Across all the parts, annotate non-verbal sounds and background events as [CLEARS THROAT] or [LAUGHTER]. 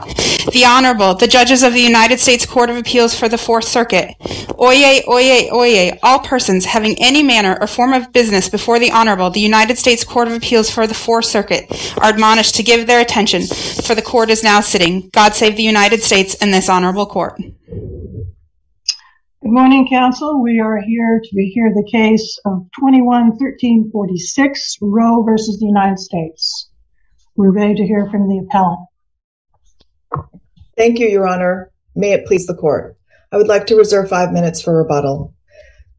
The Honorable, the Judges of the United States Court of Appeals for the Fourth Circuit. Oyez, oyez, oyez, all persons having any manner or form of business before the Honorable, the United States Court of Appeals for the Fourth Circuit, are admonished to give their attention, for the court is now sitting. God save the United States and this honorable court. Good morning, counsel. We are here to hear the case of 21-1346, Roe versus the United States. We're ready to hear from the appellant. Thank you, Your Honor. May it please the court. I would like to reserve five minutes for rebuttal.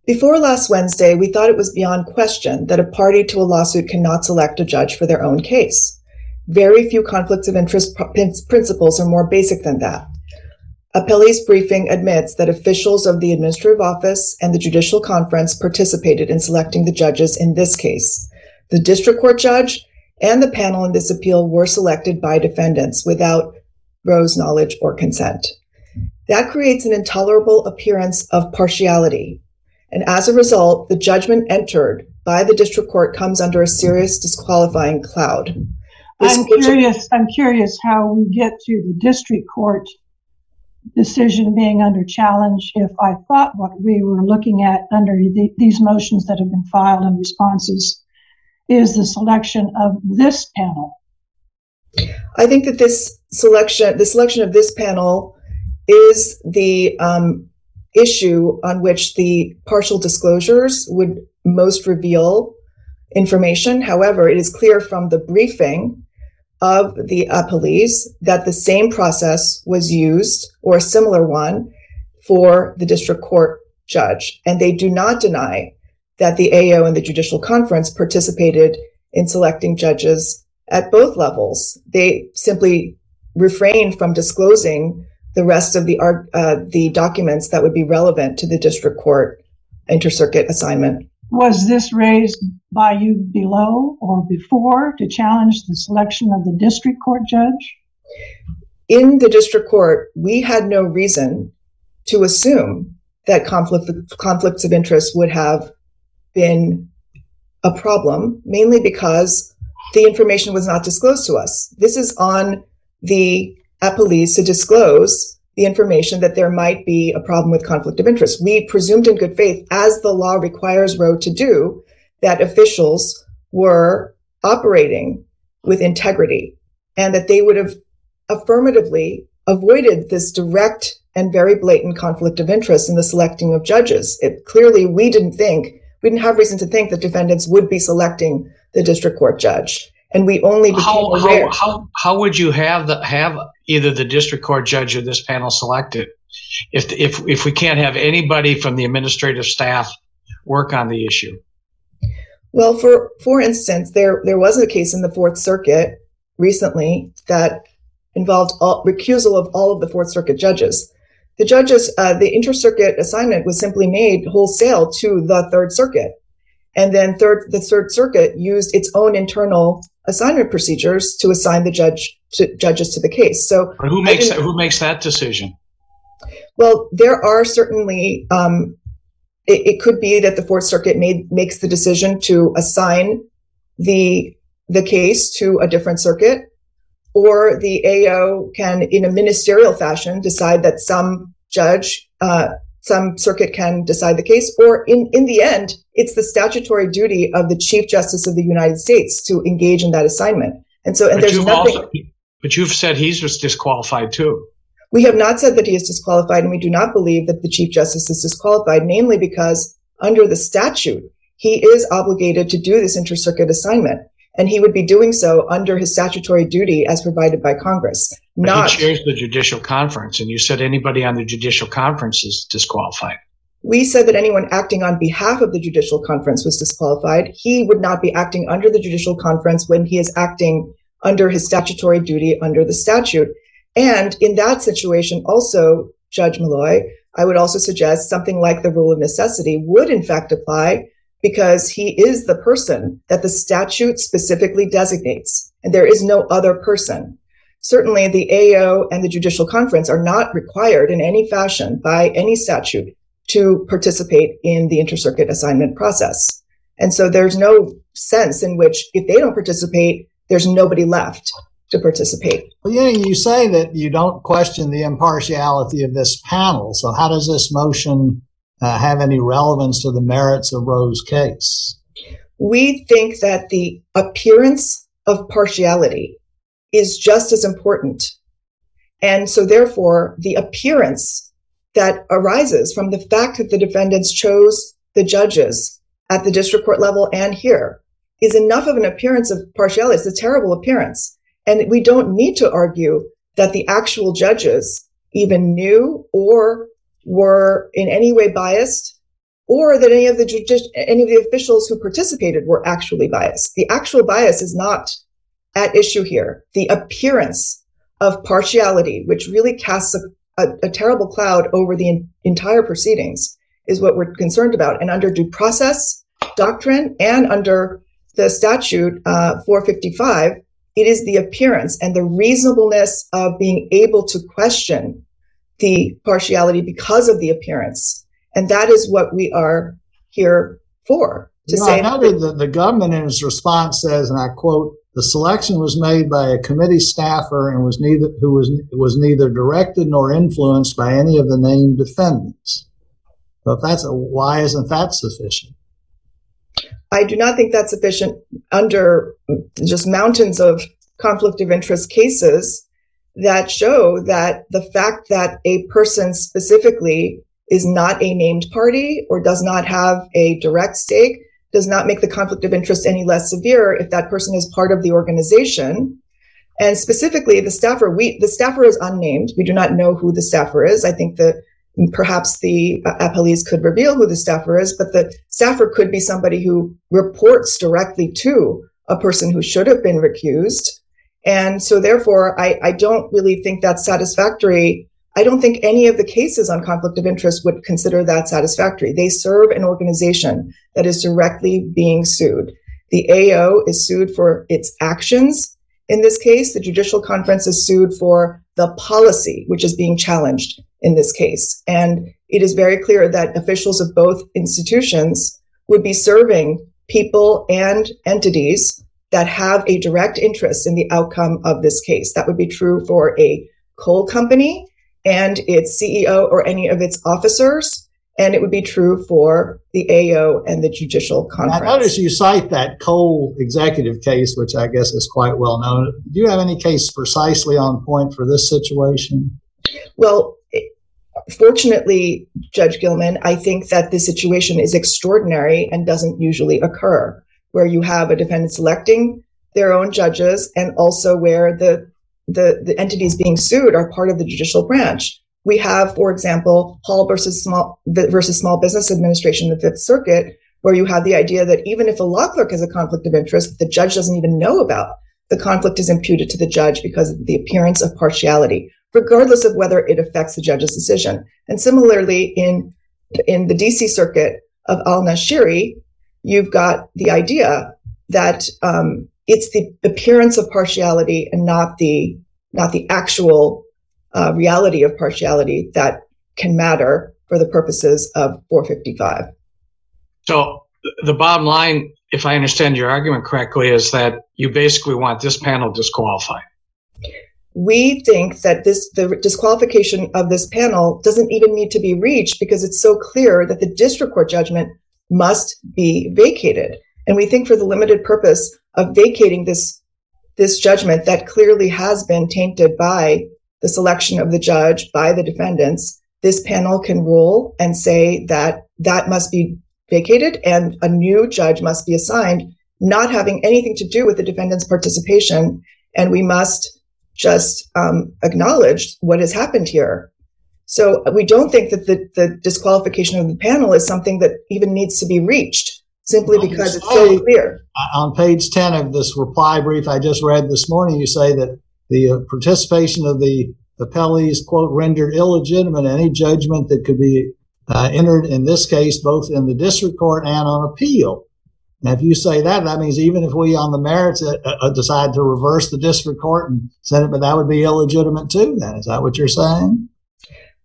Before last Wednesday, we thought it was beyond question that a party to a lawsuit cannot select a judge for their own case. Very few conflicts of interest pr- principles are more basic than that. Appellee's briefing admits that officials of the administrative office and the judicial conference participated in selecting the judges in this case. The district court judge and the panel in this appeal were selected by defendants without Roe's knowledge or consent. That creates an intolerable appearance of partiality. And as a result, the judgment entered by the district court comes under a serious disqualifying cloud. This I'm curious, I'm curious how we get to the district court decision being under challenge if I thought what we were looking at under the, these motions that have been filed and responses is the selection of this panel. I think that this selection, the selection of this panel, is the um, issue on which the partial disclosures would most reveal information. However, it is clear from the briefing of the appellees that the same process was used or a similar one for the district court judge. And they do not deny that the AO and the judicial conference participated in selecting judges at both levels. They simply refrained from disclosing the rest of the uh, the documents that would be relevant to the district court intercircuit assignment. Was this raised by you below or before to challenge the selection of the district court judge? In the district court, we had no reason to assume that conflict, conflicts of interest would have been a problem, mainly because the information was not disclosed to us. This is on the appellees to disclose the information that there might be a problem with conflict of interest. We presumed in good faith, as the law requires Roe to do, that officials were operating with integrity and that they would have affirmatively avoided this direct and very blatant conflict of interest in the selecting of judges. It clearly we didn't think we didn't have reason to think that defendants would be selecting the district court judge and we only became how, aware. How, how, how would you have the, have either the district court judge or this panel selected if if if we can't have anybody from the administrative staff work on the issue? Well, for for instance, there there was a case in the Fourth Circuit recently that involved all, recusal of all of the Fourth Circuit judges. The judges, uh, the intercircuit assignment was simply made wholesale to the Third Circuit, and then third the Third Circuit used its own internal assignment procedures to assign the judge to judges to the case. So but who makes that, who makes that decision? Well, there are certainly. Um, it, it, could be that the Fourth Circuit made makes the decision to assign the the case to a different circuit, or the AO can, in a ministerial fashion, decide that some judge, uh, some circuit can decide the case, or in in the end, it's the statutory duty of the Chief Justice of the United States to engage in that assignment. And so, and but there's nothing. Also, but you've said he's just disqualified too. We have not said that he is disqualified, and we do not believe that the Chief Justice is disqualified, namely because under the statute, he is obligated to do this intercircuit assignment, and he would be doing so under his statutory duty as provided by Congress. Not he chairs the judicial conference, and you said anybody on the judicial conference is disqualified we said that anyone acting on behalf of the judicial conference was disqualified. He would not be acting under the judicial conference when he is acting under his statutory duty under the statute. And in that situation, also, Judge Melloy, I would also suggest something like the rule of necessity would in fact apply because he is the person that the statute specifically designates, and there is no other person. Certainly, the AO and the judicial conference are not required in any fashion by any statute to participate in the intercircuit assignment process. And so there's no sense in which if they don't participate, there's nobody left to participate. Well, yeah, you say that you don't question the impartiality of this panel. So, how does this motion uh, have any relevance to the merits of Roe's case? We think that the appearance of partiality is just as important. And so, therefore, the appearance that arises from the fact that the defendants chose the judges at the district court level and here is enough of an appearance of partiality. It's a terrible appearance. And we don't need to argue that the actual judges even knew or were in any way biased or that any of the judici- any of the officials who participated were actually biased. The actual bias is not at issue here. The appearance of partiality, which really casts a, a, a terrible cloud over the in, entire proceedings, is what we're concerned about. And under due process doctrine and under the statute uh, 455, it is the appearance and the reasonableness of being able to question the partiality because of the appearance. And that is what we are here for. To you know, say I noted that the government in its response says, and I quote, the selection was made by a committee staffer and was neither who was was neither directed nor influenced by any of the named defendants. So if that's a, why isn't that sufficient? I do not think that's sufficient under just mountains of conflict of interest cases that show that the fact that a person specifically is not a named party or does not have a direct stake does not make the conflict of interest any less severe if that person is part of the organization. And specifically, the staffer, we, the staffer is unnamed. We do not know who the staffer is. I think that perhaps the uh, appellees could reveal who the staffer is, but the staffer could be somebody who reports directly to a person who should have been recused. And so therefore, I, I don't really think that's satisfactory. I don't think any of the cases on conflict of interest would consider that satisfactory. They serve an organization that is directly being sued. The AO is sued for its actions. In this case, the judicial conference is sued for the policy, which is being challenged in this case. And it is very clear that officials of both institutions would be serving people and entities that have a direct interest in the outcome of this case. That would be true for a coal company and its CEO or any of its officers. And it would be true for the AO and the judicial conference. I notice you cite that coal executive case, which I guess is quite well known. Do you have any case precisely on point for this situation? Well, fortunately, Judge Gilman, I think that this situation is extraordinary and doesn't usually occur, where you have a defendant selecting their own judges and also where the, the, the entities being sued are part of the judicial branch. We have, for example, Hall versus Small versus Small Business Administration, the Fifth Circuit, where you have the idea that even if a law clerk has a conflict of interest, the judge doesn't even know about. The conflict is imputed to the judge because of the appearance of partiality regardless of whether it affects the judge's decision. And similarly, in in the DC circuit of al Nashiri, you've got the idea that um, it's the appearance of partiality and not the not the actual uh, reality of partiality that can matter for the purposes of 455. So the bottom line, if I understand your argument correctly, is that you basically want this panel disqualified we think that this the disqualification of this panel doesn't even need to be reached because it's so clear that the district court judgment must be vacated and we think for the limited purpose of vacating this this judgment that clearly has been tainted by the selection of the judge by the defendants this panel can rule and say that that must be vacated and a new judge must be assigned not having anything to do with the defendant's participation and we must just um, acknowledged what has happened here. So we don't think that the, the disqualification of the panel is something that even needs to be reached simply well, because it's so clear. On page 10 of this reply brief I just read this morning, you say that the uh, participation of the appellees, quote, rendered illegitimate any judgment that could be uh, entered in this case, both in the district court and on appeal. Now, if you say that, that means even if we on the merits uh, uh, decide to reverse the district court and send it, but that would be illegitimate too. Then is that what you're saying?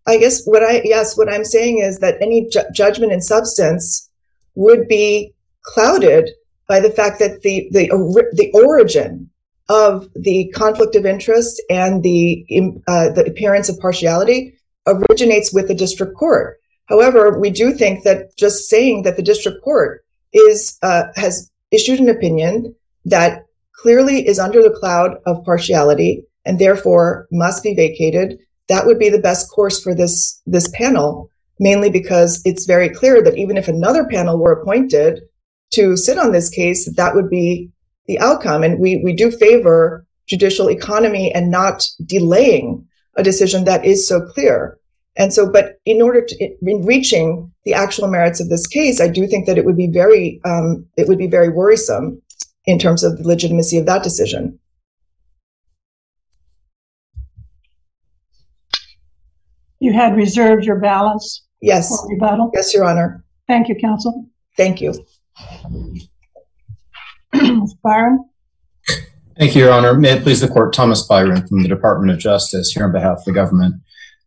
I guess what I yes, what I'm saying is that any ju- judgment in substance would be clouded by the fact that the the the origin of the conflict of interest and the uh, the appearance of partiality originates with the district court. However, we do think that just saying that the district court is uh, has issued an opinion that clearly is under the cloud of partiality and therefore must be vacated, that would be the best course for this this panel, mainly because it's very clear that even if another panel were appointed to sit on this case, that would be the outcome. And we, we do favor judicial economy and not delaying a decision that is so clear. And so, but in order to in reaching the actual merits of this case, I do think that it would be very, um, it would be very worrisome in terms of the legitimacy of that decision. You had reserved your balance Yes, for rebuttal. yes, Your Honor. Thank you, counsel. Thank you. Ms. Byron? Thank you, Your Honor. May it please the court, Thomas Byron from the Department of Justice here on behalf of the government.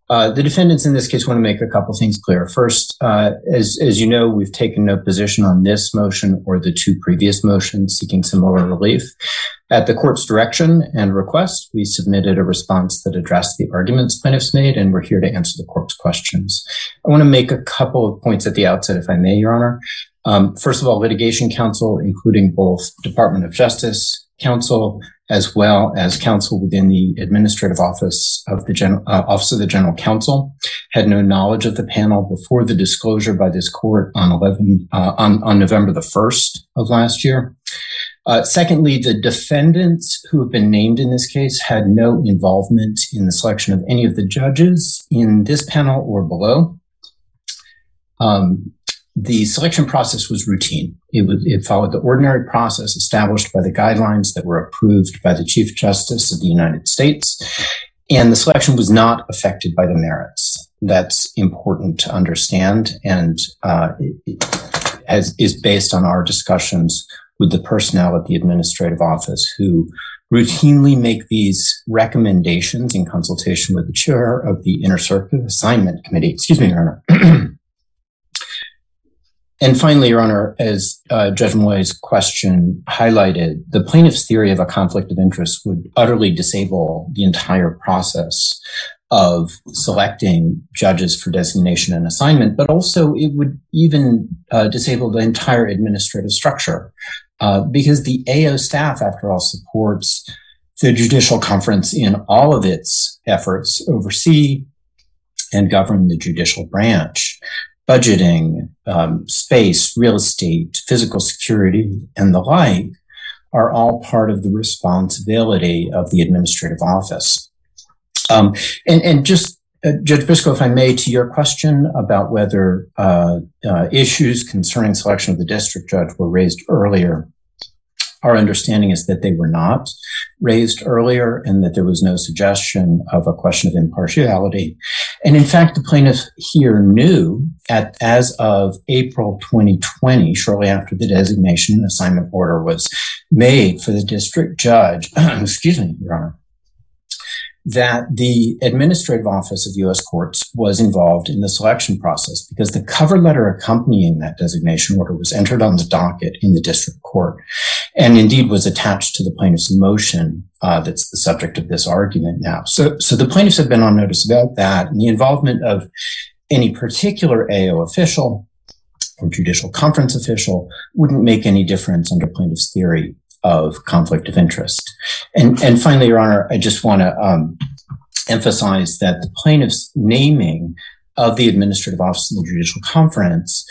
Uh, the defendants in this case want to make a couple things clear. First, uh, as, as you know, we've taken no position on this motion or the two previous motions seeking similar relief. At the court's direction and request, we submitted a response that addressed the arguments plaintiffs made, and we're here to answer the court's questions. I want to make a couple of points at the outset, if I may, Your Honor. Um, first of all, litigation counsel, including both Department of Justice counsel as well as counsel within the administrative office of the general uh, office of the general counsel had no knowledge of the panel before the disclosure by this court on 11 uh, on, on november the 1st of last year uh, secondly the defendants who have been named in this case had no involvement in the selection of any of the judges in this panel or below um, the selection process was routine. It, was, it followed the ordinary process established by the guidelines that were approved by the Chief Justice of the United States. And the selection was not affected by the merits. That's important to understand and uh, has, is based on our discussions with the personnel at the administrative office who routinely make these recommendations in consultation with the chair of the Inter Circuit Assignment Committee. Excuse me, Your Honor. [CLEARS THROAT] And finally, Your Honor, as uh, Judge Melloy's question highlighted, the plaintiff's theory of a conflict of interest would utterly disable the entire process of selecting judges for designation and assignment, but also it would even uh, disable the entire administrative structure uh, because the AO staff, after all, supports the judicial conference in all of its efforts oversee and govern the judicial branch budgeting, um, space, real estate, physical security, and the like are all part of the responsibility of the administrative office. Um, and, and just uh, Judge Briscoe, if I may, to your question about whether uh, uh, issues concerning selection of the district judge were raised earlier our understanding is that they were not raised earlier and that there was no suggestion of a question of impartiality. And in fact, the plaintiff here knew at, as of April 2020, shortly after the designation assignment order was made for the district judge, [CLEARS THROAT] excuse me, Your Honor, that the administrative office of U.S. courts was involved in the selection process because the cover letter accompanying that designation order was entered on the docket in the district court and indeed was attached to the plaintiff's motion uh, that's the subject of this argument now. So, so the plaintiffs have been on notice about that and the involvement of any particular AO official or judicial conference official wouldn't make any difference under plaintiff's theory of conflict of interest. And, and finally, Your Honor, I just want to um, emphasize that the plaintiff's naming of the administrative office of the judicial conference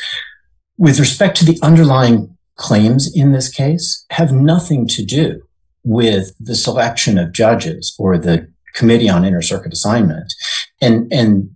with respect to the underlying claims in this case have nothing to do with the selection of judges or the committee on inter circuit assignment and and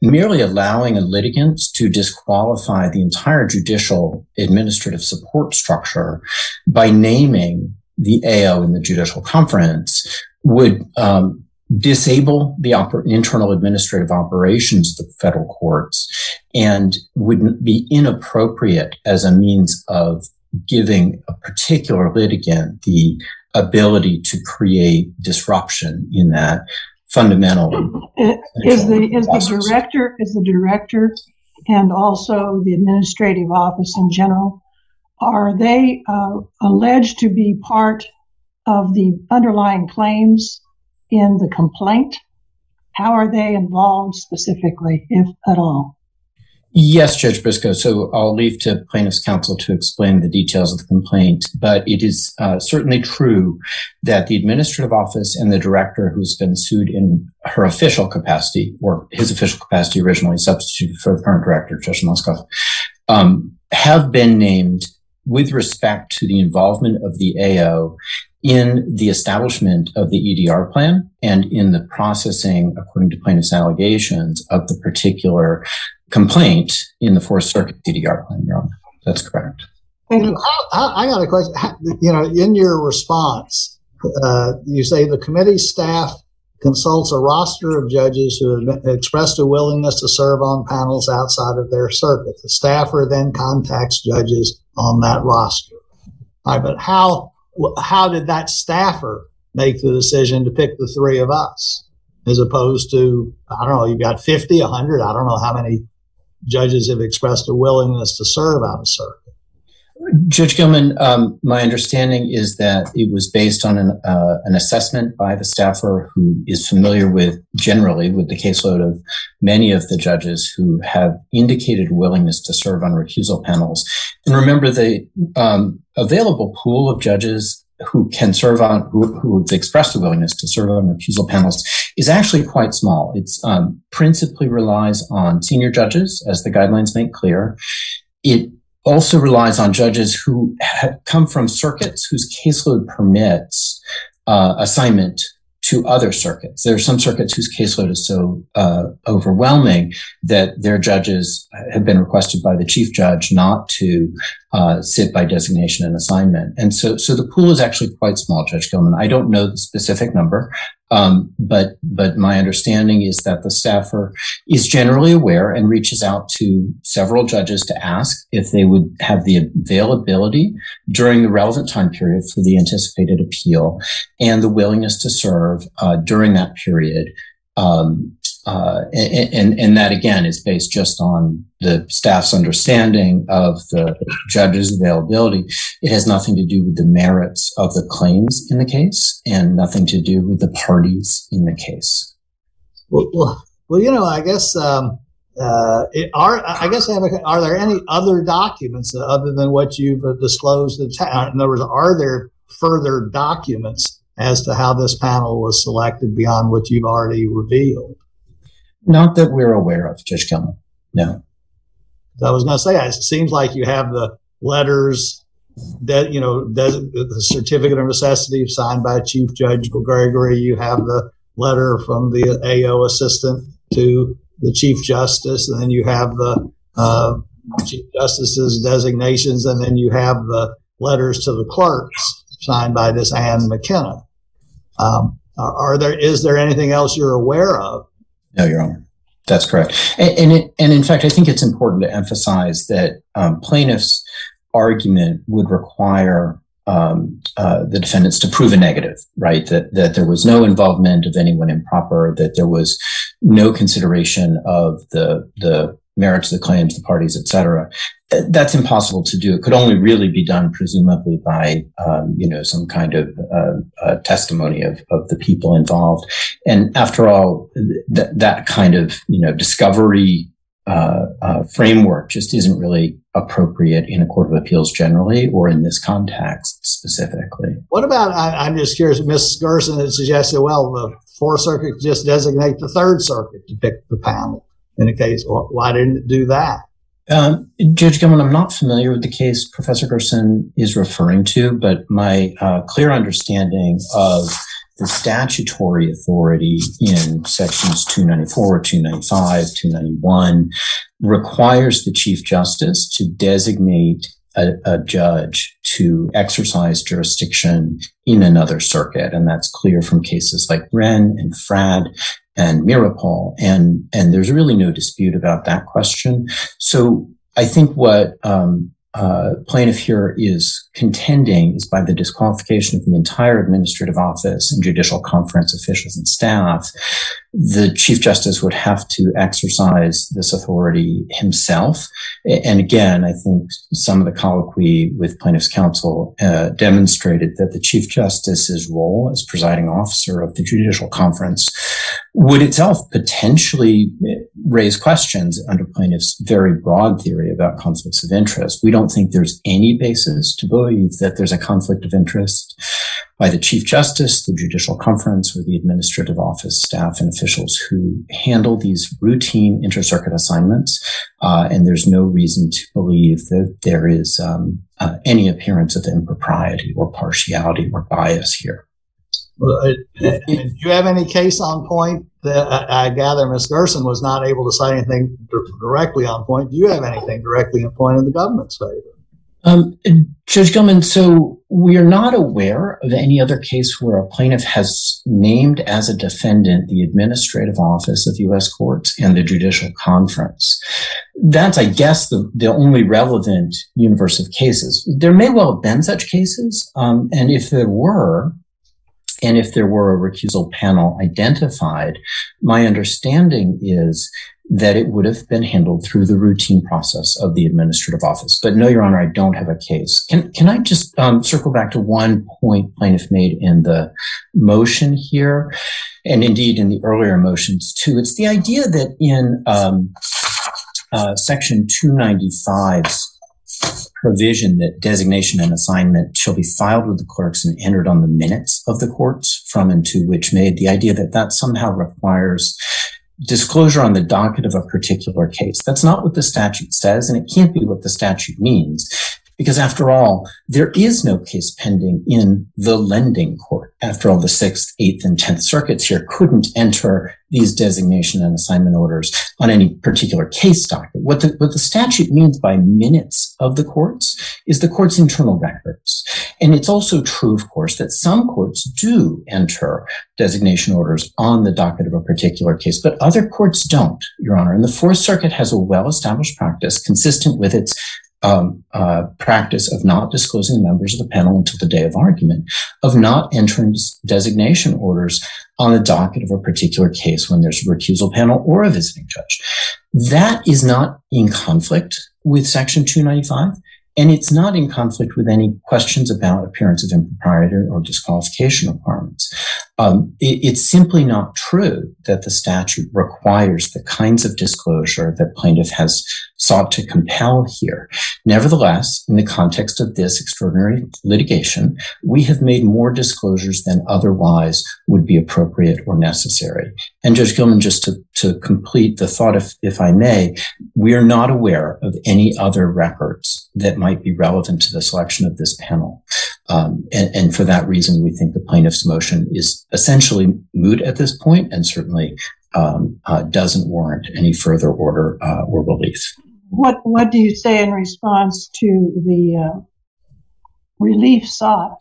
merely allowing a litigant to disqualify the entire judicial administrative support structure by naming the AO in the judicial conference would um, disable the oper- internal administrative operations of the federal courts and would be inappropriate as a means of giving a particular litigant the ability to create disruption in that fundamental. Is the is the director is the director and also the administrative office in general are they uh, alleged to be part of the underlying claims in the complaint? How are they involved specifically, if at all? Yes, Judge Briscoe. So I'll leave to plaintiff's counsel to explain the details of the complaint, but it is uh, certainly true that the administrative office and the director who's been sued in her official capacity or his official capacity originally substituted for the current director, Judge Mauskopf, um, have been named with respect to the involvement of the AO in the establishment of the EDR plan and in the processing, according to plaintiff's allegations, of the particular complaint in the Fourth Circuit EDR plan, Your Honor. That's correct. And I, I got a question. You know, in your response, uh, you say the committee staff consults a roster of judges who have expressed a willingness to serve on panels outside of their circuit. The staffer then contacts judges on that roster. All right, but how how did that staffer make the decision to pick the three of us as opposed to I don't know, you've got 50, 100, I don't know how many judges have expressed a willingness to serve on a circuit. Judge Gilman, um, my understanding is that it was based on an, uh, an, assessment by the staffer who is familiar with generally with the caseload of many of the judges who have indicated willingness to serve on recusal panels. And remember, the um, available pool of judges who can serve on who, who have expressed a willingness to serve on recusal panels is actually quite small. It's um, principally relies on senior judges, as the guidelines make clear. It also relies on judges who have come from circuits whose caseload permits uh, assignment to other circuits. There are some circuits whose caseload is so uh, overwhelming that their judges have been requested by the chief judge not to uh, sit by designation and assignment. And so, so the pool is actually quite small, Judge Gilman. I don't know the specific number, um, but but my understanding is that the staffer is generally aware and reaches out to several judges to ask if they would have the availability during the relevant time period for the anticipated appeal and the willingness to serve uh, during that period um, uh, and, and, that again is based just on the staff's understanding of the judge's availability. It has nothing to do with the merits of the claims in the case and nothing to do with the parties in the case. Well, well, well you know, I guess um, uh, it, are I guess are there any other documents other than what you've disclosed? In other words, are there further documents as to how this panel was selected beyond what you've already revealed? Not that we're aware of, Judge Gilman. No. I was going to say, it seems like you have the letters that, you know, the certificate of necessity signed by Chief Judge Gregory. You have the letter from the AO assistant to the Chief Justice, and then you have the uh, Chief Justice's designations, and then you have the letters to the clerks signed by this Ann McKenna. Um, are there is there anything else you're aware of no, Your Honor. That's correct. And, and, it, and, in fact, I think it's important to emphasize that um, plaintiff's argument would require um, uh, the defendants to prove a negative, right? That that there was no involvement of anyone improper, that there was no consideration of the the merits of the claims, the parties, et cetera that's impossible to do. It could only really be done, presumably, by um, you know some kind of uh, uh, testimony of, of the people involved. And after all, th- that kind of you know discovery uh, uh, framework just isn't really appropriate in a court of appeals generally, or in this context specifically. What about? I, am just curious. Ms. Gersen had suggested, well, the Fourth Circuit just designate the Third Circuit to pick the panel. In a case, why didn't it do that? Um, Judge Gilman, I'm not familiar with the case Professor Gersen is referring to, but my uh, clear understanding of the statutory authority in sections 294, 295, 291 requires the Chief Justice to designate a, a, judge to exercise jurisdiction in another circuit. And that's clear from cases like Wren and Frad and Meeropol. And, and there's really no dispute about that question. So I think what, um, uh, plaintiff here is contending is by the disqualification of the entire administrative office and judicial conference officials and staff, the Chief Justice would have to exercise this authority himself. And again, I think some of the colloquy with plaintiff's counsel uh, demonstrated that the Chief Justice's role as presiding officer of the judicial conference would itself potentially raise questions under plaintiff's very broad theory about conflicts of interest. We don't think there's any basis to believe that there's a conflict of interest by the Chief Justice, the Judicial Conference, or the Administrative Office staff and officials who handle these routine intercircuit assignments. Uh, and there's no reason to believe that there is um, uh, any appearance of impropriety or partiality or bias here. Well, do you have any case on point? That I gather Ms. Gersen was not able to cite anything directly on point. Do you have anything directly on point in the government's favor? Um, Judge Gilman, so we are not aware of any other case where a plaintiff has named as a defendant the administrative office of U.S. courts and the judicial conference. That's, I guess, the, the only relevant universe of cases. There may well have been such cases, um, and if there were, and if there were a recusal panel identified, my understanding is that it would have been handled through the routine process of the administrative office. But no, Your Honor, I don't have a case. Can, can I just um, circle back to one point plaintiff made in the motion here, and indeed in the earlier motions too? It's the idea that in um, uh, Section 295's provision that designation and assignment shall be filed with the clerks and entered on the minutes of the courts from and to which made the idea that that somehow requires disclosure on the docket of a particular case. That's not what the statute says, and it can't be what the statute means. Because after all, there is no case pending in the lending court. After all, the Sixth, Eighth, and Tenth Circuits here couldn't enter these designation and assignment orders on any particular case docket. What the, what the statute means by minutes of the courts is the court's internal records. And it's also true, of course, that some courts do enter designation orders on the docket of a particular case, but other courts don't, Your Honor. And the Fourth Circuit has a well-established practice consistent with its um, uh, practice of not disclosing members of the panel until the day of argument, of not entering designation orders on the docket of a particular case when there's a recusal panel or a visiting judge. That is not in conflict with Section 295. And it's not in conflict with any questions about appearance of impropriety or disqualification requirements. Um, it, it's simply not true that the statute requires the kinds of disclosure that plaintiff has sought to compel here. Nevertheless, in the context of this extraordinary litigation, we have made more disclosures than otherwise would be appropriate or necessary. And Judge Gilman, just to, to complete the thought, if, if I may, we are not aware of any other records that might be relevant to the selection of this panel. Um, and, and, for that reason, we think the plaintiff's motion is essentially moot at this point and certainly um, uh, doesn't warrant any further order uh, or relief. What What do you say in response to the uh, relief sought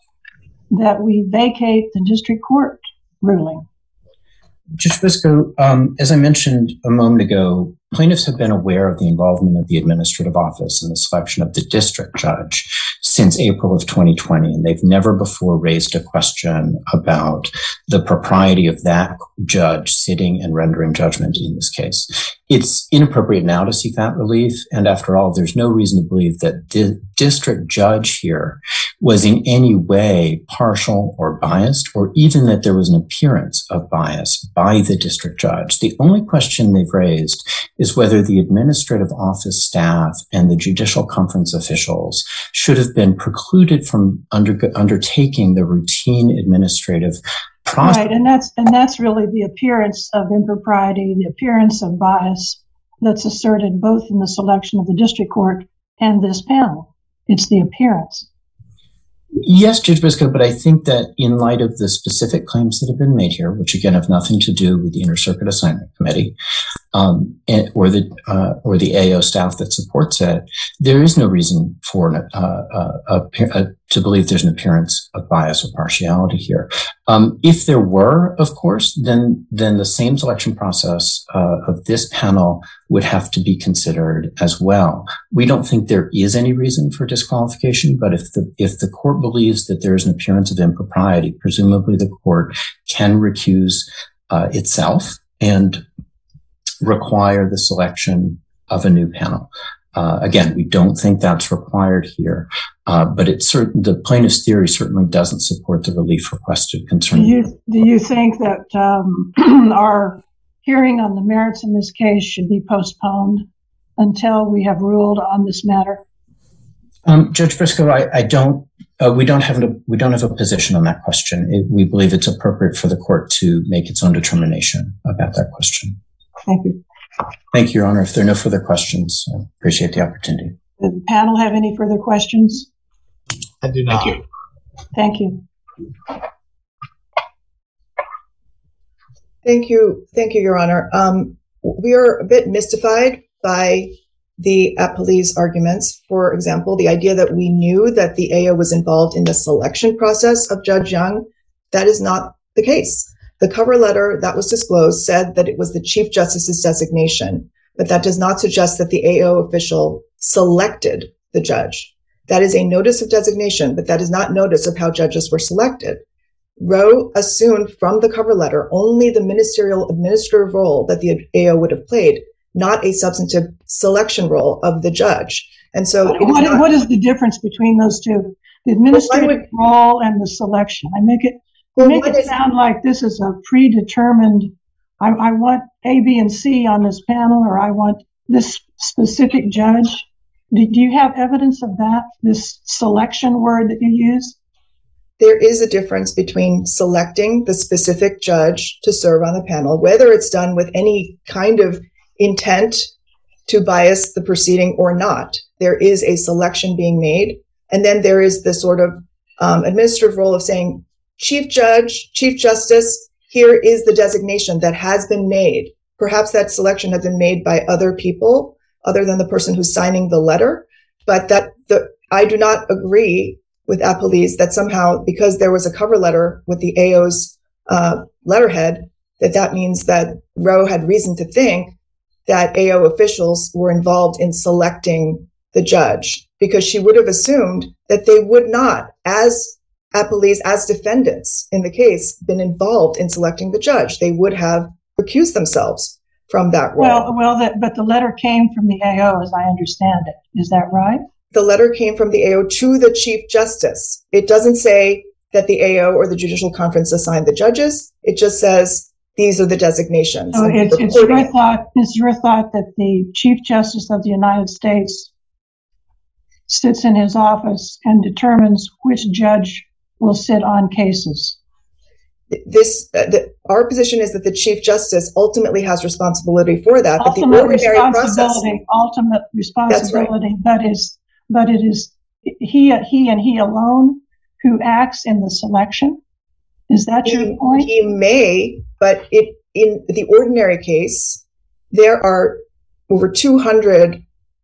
that we vacate the district court ruling? Judge Briscoe, um, as I mentioned a moment ago, plaintiffs have been aware of the involvement of the administrative office in the selection of the district judge since April of 2020, and they've never before raised a question about the propriety of that judge sitting and rendering judgment in this case. It's inappropriate now to seek that relief, and after all, there's no reason to believe that the district judge here was in any way partial or biased, or even that there was an appearance of bias by the district judge. The only question they've raised is whether the administrative office staff and the judicial conference officials should have been precluded from under, undertaking the routine administrative process. Right, and that's and that's really the appearance of impropriety, the appearance of bias that's asserted both in the selection of the district court and this panel. It's the appearance. Yes, Judge Briscoe, but I think that in light of the specific claims that have been made here, which again have nothing to do with the Inter Circuit Assignment Committee, um, and, or the uh, or the AO staff that supports it, there is no reason for an, uh, uh a, a, to believe there's an appearance of bias or partiality here. Um, if there were, of course, then then the same selection process uh, of this panel would have to be considered as well. We don't think there is any reason for disqualification, but if the if the court believes that there is an appearance of impropriety, presumably the court can recuse uh, itself and require the selection of a new panel. Uh, again, we don't think that's required here, uh, but it certain the plaintiff's theory certainly doesn't support the relief requested concerning. Do you, do you think that um, [CLEARS THROAT] our hearing on the merits in this case should be postponed until we have ruled on this matter? Um, Judge Briscoe, I, I don't. Uh, we don't have a we don't have a position on that question. It, we believe it's appropriate for the court to make its own determination about that question. Thank you. Thank you, Your Honor. If there are no further questions, I appreciate the opportunity. Does the panel have any further questions? I do not. Thank you. Thank you. Thank you. Thank you, Your Honor. Um, we are a bit mystified by the police arguments. For example, the idea that we knew that the AO was involved in the selection process of Judge Young, that is not the case. The cover letter that was disclosed said that it was the Chief Justice's designation, but that does not suggest that the AO official selected the judge. That is a notice of designation, but that is not notice of how judges were selected. Roe assumed from the cover letter only the ministerial administrative role that the AO would have played, not a substantive selection role of the judge. And so, what, not, what is the difference between those two? The administrative would, role and the selection. I make it well, make it sound like this is a predetermined. I, I want A, B, and C on this panel, or I want this specific judge. Do, do you have evidence of that? This selection word that you use? there is a difference between selecting the specific judge to serve on the panel, whether it's done with any kind of intent to bias the proceeding or not. There is a selection being made. And then there is the sort of um, administrative role of saying, Chief Judge, Chief Justice, here is the designation that has been made. Perhaps that selection has been made by other people other than the person who's signing the letter. But that the, I do not agree with Appellees that somehow because there was a cover letter with the AO's uh, letterhead, that that means that Roe had reason to think that AO officials were involved in selecting the judge because she would have assumed that they would not, as Appellees, as defendants in the case, been involved in selecting the judge. They would have recused themselves from that role. Well, well, that, but the letter came from the AO, as I understand it. Is that right? the letter came from the AO to the Chief Justice. It doesn't say that the AO or the Judicial Conference assigned the judges. It just says these are the designations. So it's, it's your thought. It's your thought that the Chief Justice of the United States sits in his office and determines which judge will sit on cases. This uh, the, our position is that the Chief Justice ultimately has responsibility for that, ultimate but the ordinary process, ultimate responsibility, right. but is but it is he, he and he alone who acts in the selection. Is that he, your point? He may, but it, in the ordinary case, there are over 200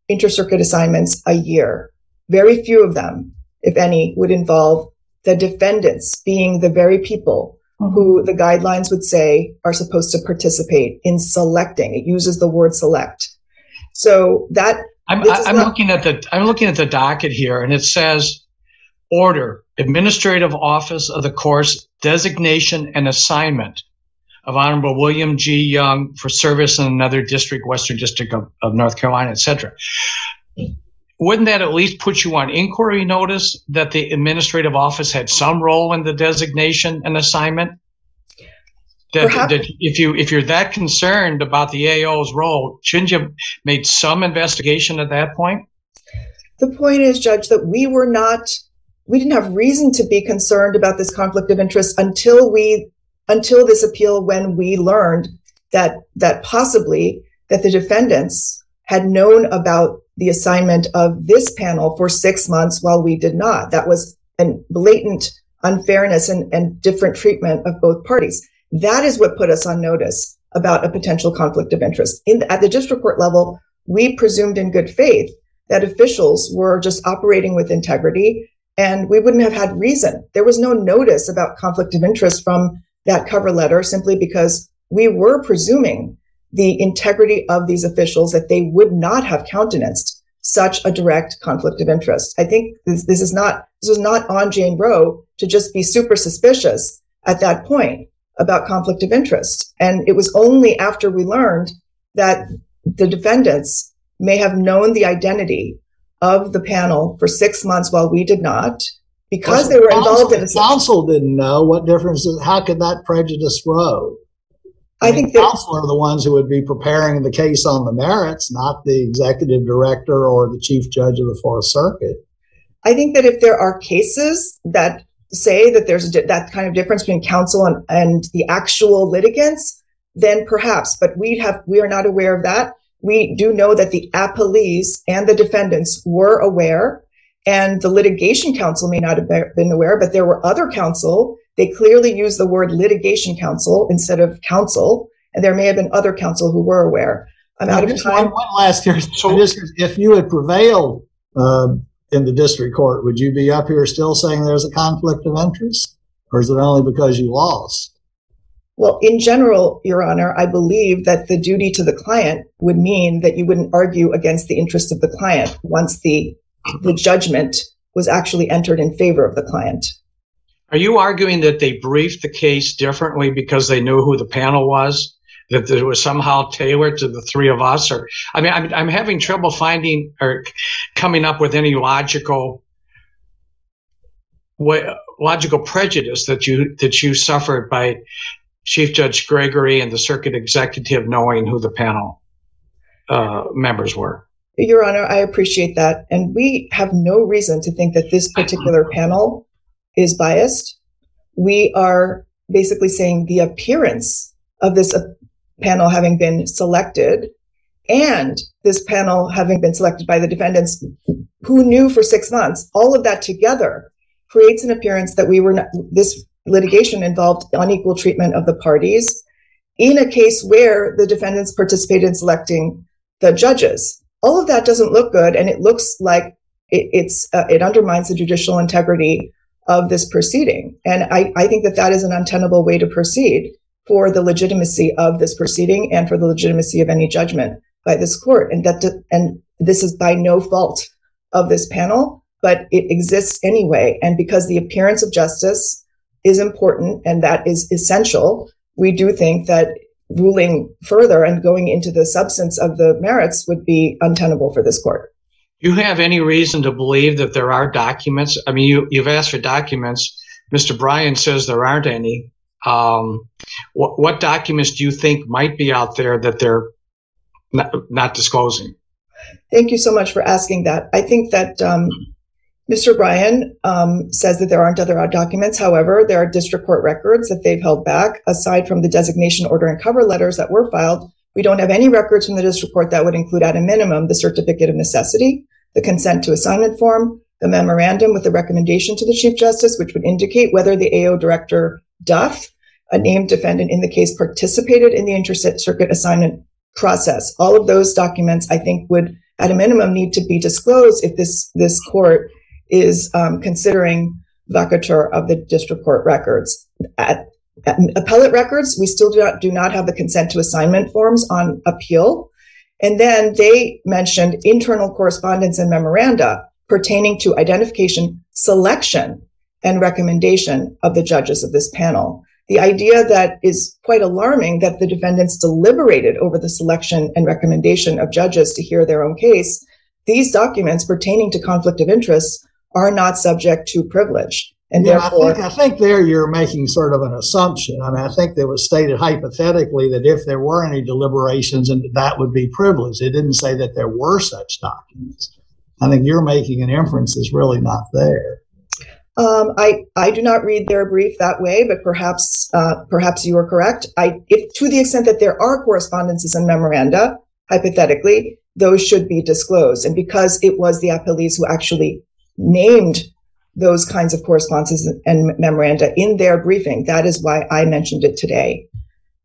intercircuit assignments a year. Very few of them, if any, would involve the defendants being the very people mm-hmm. who the guidelines would say are supposed to participate in selecting. It uses the word select. So that I'm, I'm not, looking at the I'm looking at the docket here, and it says order administrative office of the course designation and assignment of Honorable William G. Young for service in another district, Western District of, of North Carolina, etc. Wouldn't that at least put you on inquiry notice that the administrative office had some role in the designation and assignment? that, that if you if you're that concerned about the AO's role, shouldn't you have made some investigation at that point? The point is, Judge, that we were not we didn't have reason to be concerned about this conflict of interest until we until this appeal when we learned that that possibly that the defendants had known about the assignment of this panel for six months while we did not. That was a blatant unfairness and, and different treatment of both parties. That is what put us on notice about a potential conflict of interest. In, at the district court level, we presumed in good faith that officials were just operating with integrity and we wouldn't have had reason. There was no notice about conflict of interest from that cover letter simply because we were presuming the integrity of these officials that they would not have countenanced such a direct conflict of interest. I think this, this is not this was not on Jane Roe to just be super suspicious at that point about conflict of interest. And it was only after we learned that the defendants may have known the identity of the panel for six months while we did not, because they were involved in the counsel didn't know what difference. How could that prejudice Roe? I, I think the counsel are the ones who would be preparing the case on the merits, not the executive director or the chief judge of the Fourth Circuit. I think that if there are cases that say that there's di- that kind of difference between counsel and, and the actual litigants, then perhaps. But we have we are not aware of that. We do know that the appellees and the defendants were aware, and the litigation counsel may not have been aware, but there were other counsel. They clearly used the word litigation counsel instead of counsel, and there may have been other counsel who were aware. I'm now, out of time. One, one last here. [LAUGHS] So, if you had prevailed um, in the district court, would you be up here still saying there's a conflict of interest? Or is it only because you lost? Well, in general, Your Honor, I believe that the duty to the client would mean that you wouldn't argue against the interests of the client once the, the judgment was actually entered in favor of the client. Are you arguing that they briefed the case differently because they knew who the panel was? that it was somehow tailored to the three of us? Or i mean i'm, I'm having trouble finding or coming up with any logical way, logical prejudice that you that you suffered by chief judge gregory and the circuit executive knowing who the panel uh, members were. Your honor i appreciate that. And we have no reason to think that this particular panel is biased we are basically saying the appearance of this panel having been selected and this panel having been selected by the defendants who knew for six months, all of that together creates an appearance that we were not, this litigation involved unequal treatment of the parties in a case where the defendants participated in selecting the judges. All of that doesn't look good, and it looks like it, it's uh, it undermines the judicial integrity of this proceeding. And I, I think that that is an untenable way to proceed for the legitimacy of this proceeding and for the legitimacy of any judgment by this court. And that, and this is by no fault of this panel, but it exists anyway. And because the appearance of justice is important and that is essential, we do think that ruling further and going into the substance of the merits would be untenable for this court. You have any reason to believe that there are documents? I mean, you, you've asked for documents. Mr. Bryan says there aren't any. Um, what, what, documents do you think might be out there that they're not, not disclosing? Thank you so much for asking that. I think that um, Mr. Bryan um, says that there aren't other documents. However, there are district court records that they've held back. Aside from the designation order and cover letters that were filed, we don't have any records from the district court that would include, at a minimum, the certificate of necessity, the consent to assignment form, the memorandum with the recommendation to the Chief Justice, which would indicate whether the AO director Duff a named defendant in the case participated in the inter-circuit assignment process. All of those documents, I think, would at a minimum need to be disclosed if this this court is um, considering vacatur of the district court records. At, appellate records, we still do not do not have the consent to assignment forms on appeal. And then they mentioned internal correspondence and memoranda pertaining to identification, selection, and recommendation of the judges of this panel the idea that is quite alarming that the defendants deliberated over the selection and recommendation of judges to hear their own case, these documents pertaining to conflict of interest are not subject to privilege. And yeah, therefore, I think, I think there you're making sort of an assumption. I mean, I think that was stated hypothetically that if there were any deliberations, and that would be privileged. It didn't say that there were such documents. I think you're making an inference that's really not there. Um, I I do not read their brief that way, but perhaps uh, perhaps you are correct. I if to the extent that there are correspondences and memoranda, hypothetically, those should be disclosed. And because it was the appellees who actually named those kinds of correspondences and memoranda in their briefing, that is why I mentioned it today.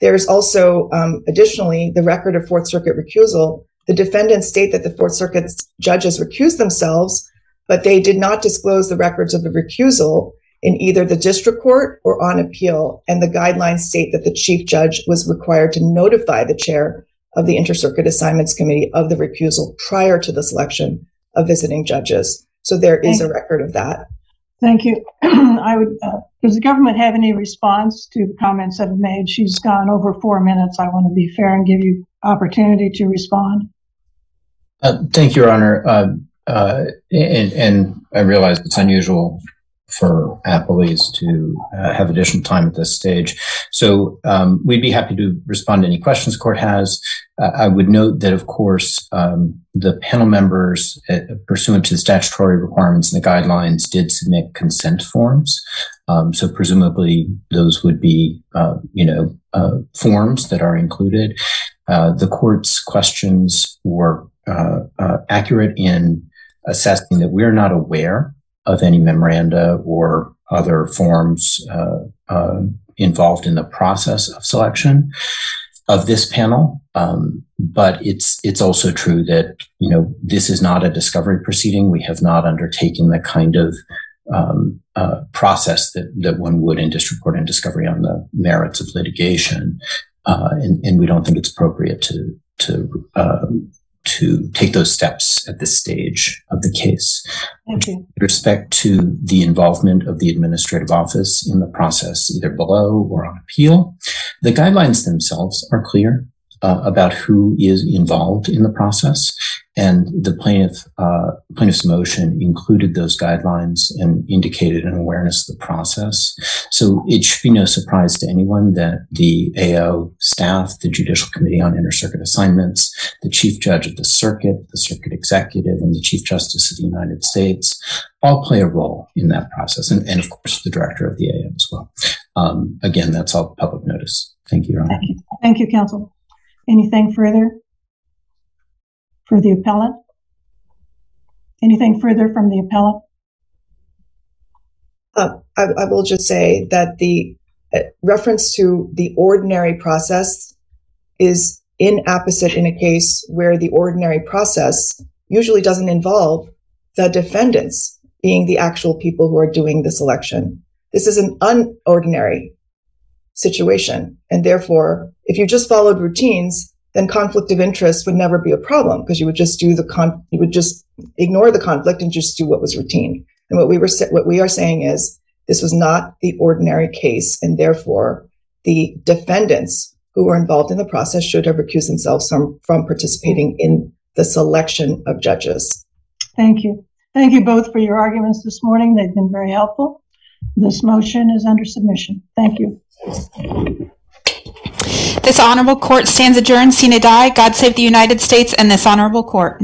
There's also um, additionally the record of Fourth Circuit recusal. The defendants state that the Fourth Circuit's judges recused themselves, but they did not disclose the records of the recusal in either the district court or on appeal. And the guidelines state that the chief judge was required to notify the chair of the Intercircuit Assignments Committee of the recusal prior to the selection of visiting judges. So there is a record of that. Thank you. [CLEARS THROAT] I would, uh, does the government have any response to the comments that have made? She's gone over four minutes. I want to be fair and give you opportunity to respond. Uh, thank you, Your Honor. Uh, uh, and, and I realize it's unusual for appellees to uh, have additional time at this stage. So um, we'd be happy to respond to any questions court has. Uh, I would note that, of course, um, the panel members, uh, pursuant to the statutory requirements and the guidelines, did submit consent forms. Um, so presumably those would be, uh, you know, uh, forms that are included. Uh, the court's questions were accurate in assessing that we're not aware of any memoranda or other forms uh, uh, involved in the process of selection of this panel. Um, but it's it's also true that you know this is not a discovery proceeding. We have not undertaken the kind of um, uh, process that that one would in district court and discovery on the merits of litigation, uh, and, and we don't think it's appropriate to to um, to take those steps at this stage of the case. You. With respect to the involvement of the administrative office in the process, either below or on appeal, the guidelines themselves are clear uh, about who is involved in the process. And the plaintiff, uh, plaintiff's motion included those guidelines and indicated an awareness of the process. So it should be no surprise to anyone that the AO staff, the Judicial Committee on Intercircuit Assignments, the Chief Judge of the Circuit, the Circuit Executive, and the Chief Justice of the United States all play a role in that process. And, and of course, the Director of the AO as well. Um, again, that's all public notice. Thank you, Your Honor. Thank you. Thank you, counsel. Anything further for the appellant? Anything further from the appellant? Uh, I, I will just say that the uh, reference to the ordinary process is inapposite in a case where the ordinary process usually doesn't involve the defendants being the actual people who are doing the selection. This is an unordinary situation. And therefore, if you just followed routines, then conflict of interest would never be a problem because you would just do the con, you would just ignore the conflict and just do what was routine. And what we were, what we are saying is this was not the ordinary case. And therefore the defendants who were involved in the process should have recused themselves from, from participating in the selection of judges. Thank you. Thank you both for your arguments this morning. They've been very helpful. This motion is under submission. Thank you. This honorable court stands adjourned sine die. God save the United States and this honorable court.